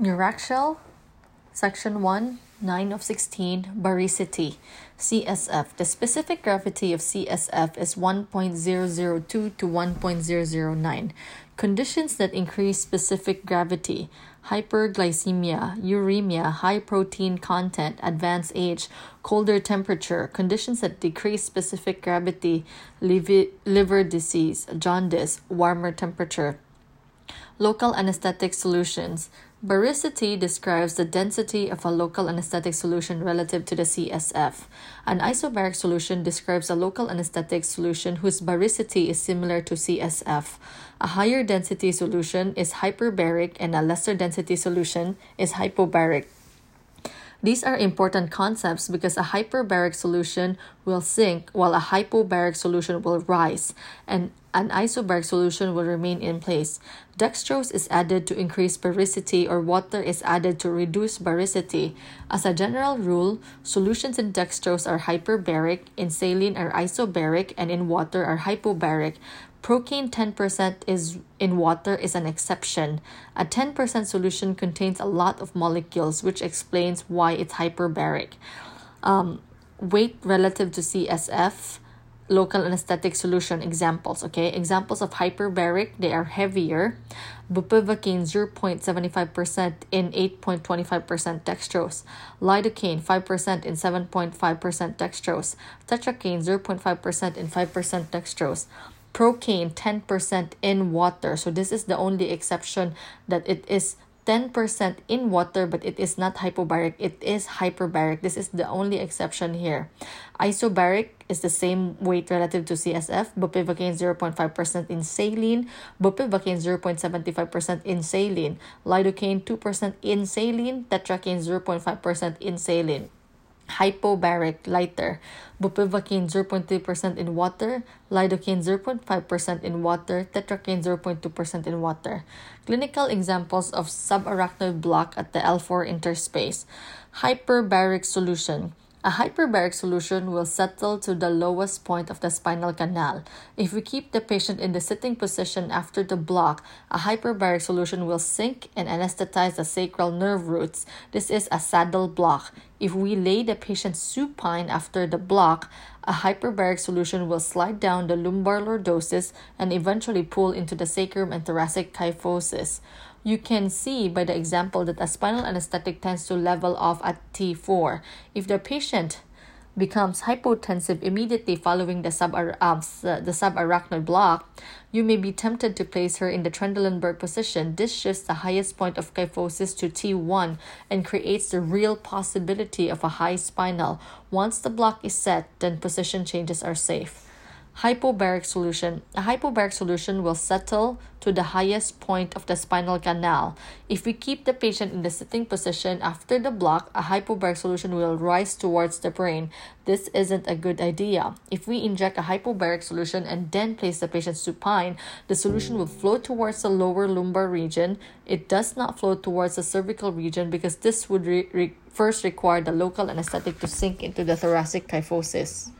Neuraxial, Section 1, 9 of 16, Baricity, CSF. The specific gravity of CSF is 1.002 to 1.009. Conditions that increase specific gravity hyperglycemia, uremia, high protein content, advanced age, colder temperature, conditions that decrease specific gravity, liver disease, jaundice, warmer temperature. Local anesthetic solutions. Baricity describes the density of a local anesthetic solution relative to the CSF. An isobaric solution describes a local anesthetic solution whose baricity is similar to CSF. A higher density solution is hyperbaric and a lesser density solution is hypobaric. These are important concepts because a hyperbaric solution will sink while a hypobaric solution will rise, and an isobaric solution will remain in place. Dextrose is added to increase baricity or water is added to reduce baricity. As a general rule, solutions in dextrose are hyperbaric, in saline are isobaric, and in water are hypobaric. Procaine 10% is in water is an exception. A 10% solution contains a lot of molecules, which explains why it's hyperbaric. Um, weight relative to CSF, local anesthetic solution examples. Okay, examples of hyperbaric, they are heavier. Bupivacaine 0.75% in 8.25% dextrose. Lidocaine 5% in 7.5% dextrose. Tetracaine 0.5% in 5% dextrose procaine 10% in water. So this is the only exception that it is 10% in water, but it is not hypobaric. It is hyperbaric. This is the only exception here. Isobaric is the same weight relative to CSF. Bupivacaine 0.5% in saline. Bupivacaine 0.75% in saline. Lidocaine 2% in saline. Tetracaine 0.5% in saline hypobaric lighter, bupivacaine 0.3% in water, lidocaine 0.5% in water, tetracaine 0.2% in water. Clinical examples of subarachnoid block at the L4 interspace. Hyperbaric solution. A hyperbaric solution will settle to the lowest point of the spinal canal. If we keep the patient in the sitting position after the block, a hyperbaric solution will sink and anesthetize the sacral nerve roots. This is a saddle block. If we lay the patient supine after the block, a hyperbaric solution will slide down the lumbar lordosis and eventually pull into the sacrum and thoracic kyphosis. You can see by the example that a spinal anesthetic tends to level off at T4. If the patient becomes hypotensive immediately following the, subar- um, the subarachnoid block, you may be tempted to place her in the Trendelenburg position. This shifts the highest point of kyphosis to T1 and creates the real possibility of a high spinal. Once the block is set, then position changes are safe. Hypobaric solution. A hypobaric solution will settle to the highest point of the spinal canal. If we keep the patient in the sitting position after the block, a hypobaric solution will rise towards the brain. This isn't a good idea. If we inject a hypobaric solution and then place the patient supine, the solution will flow towards the lower lumbar region. It does not flow towards the cervical region because this would re- re- first require the local anesthetic to sink into the thoracic kyphosis.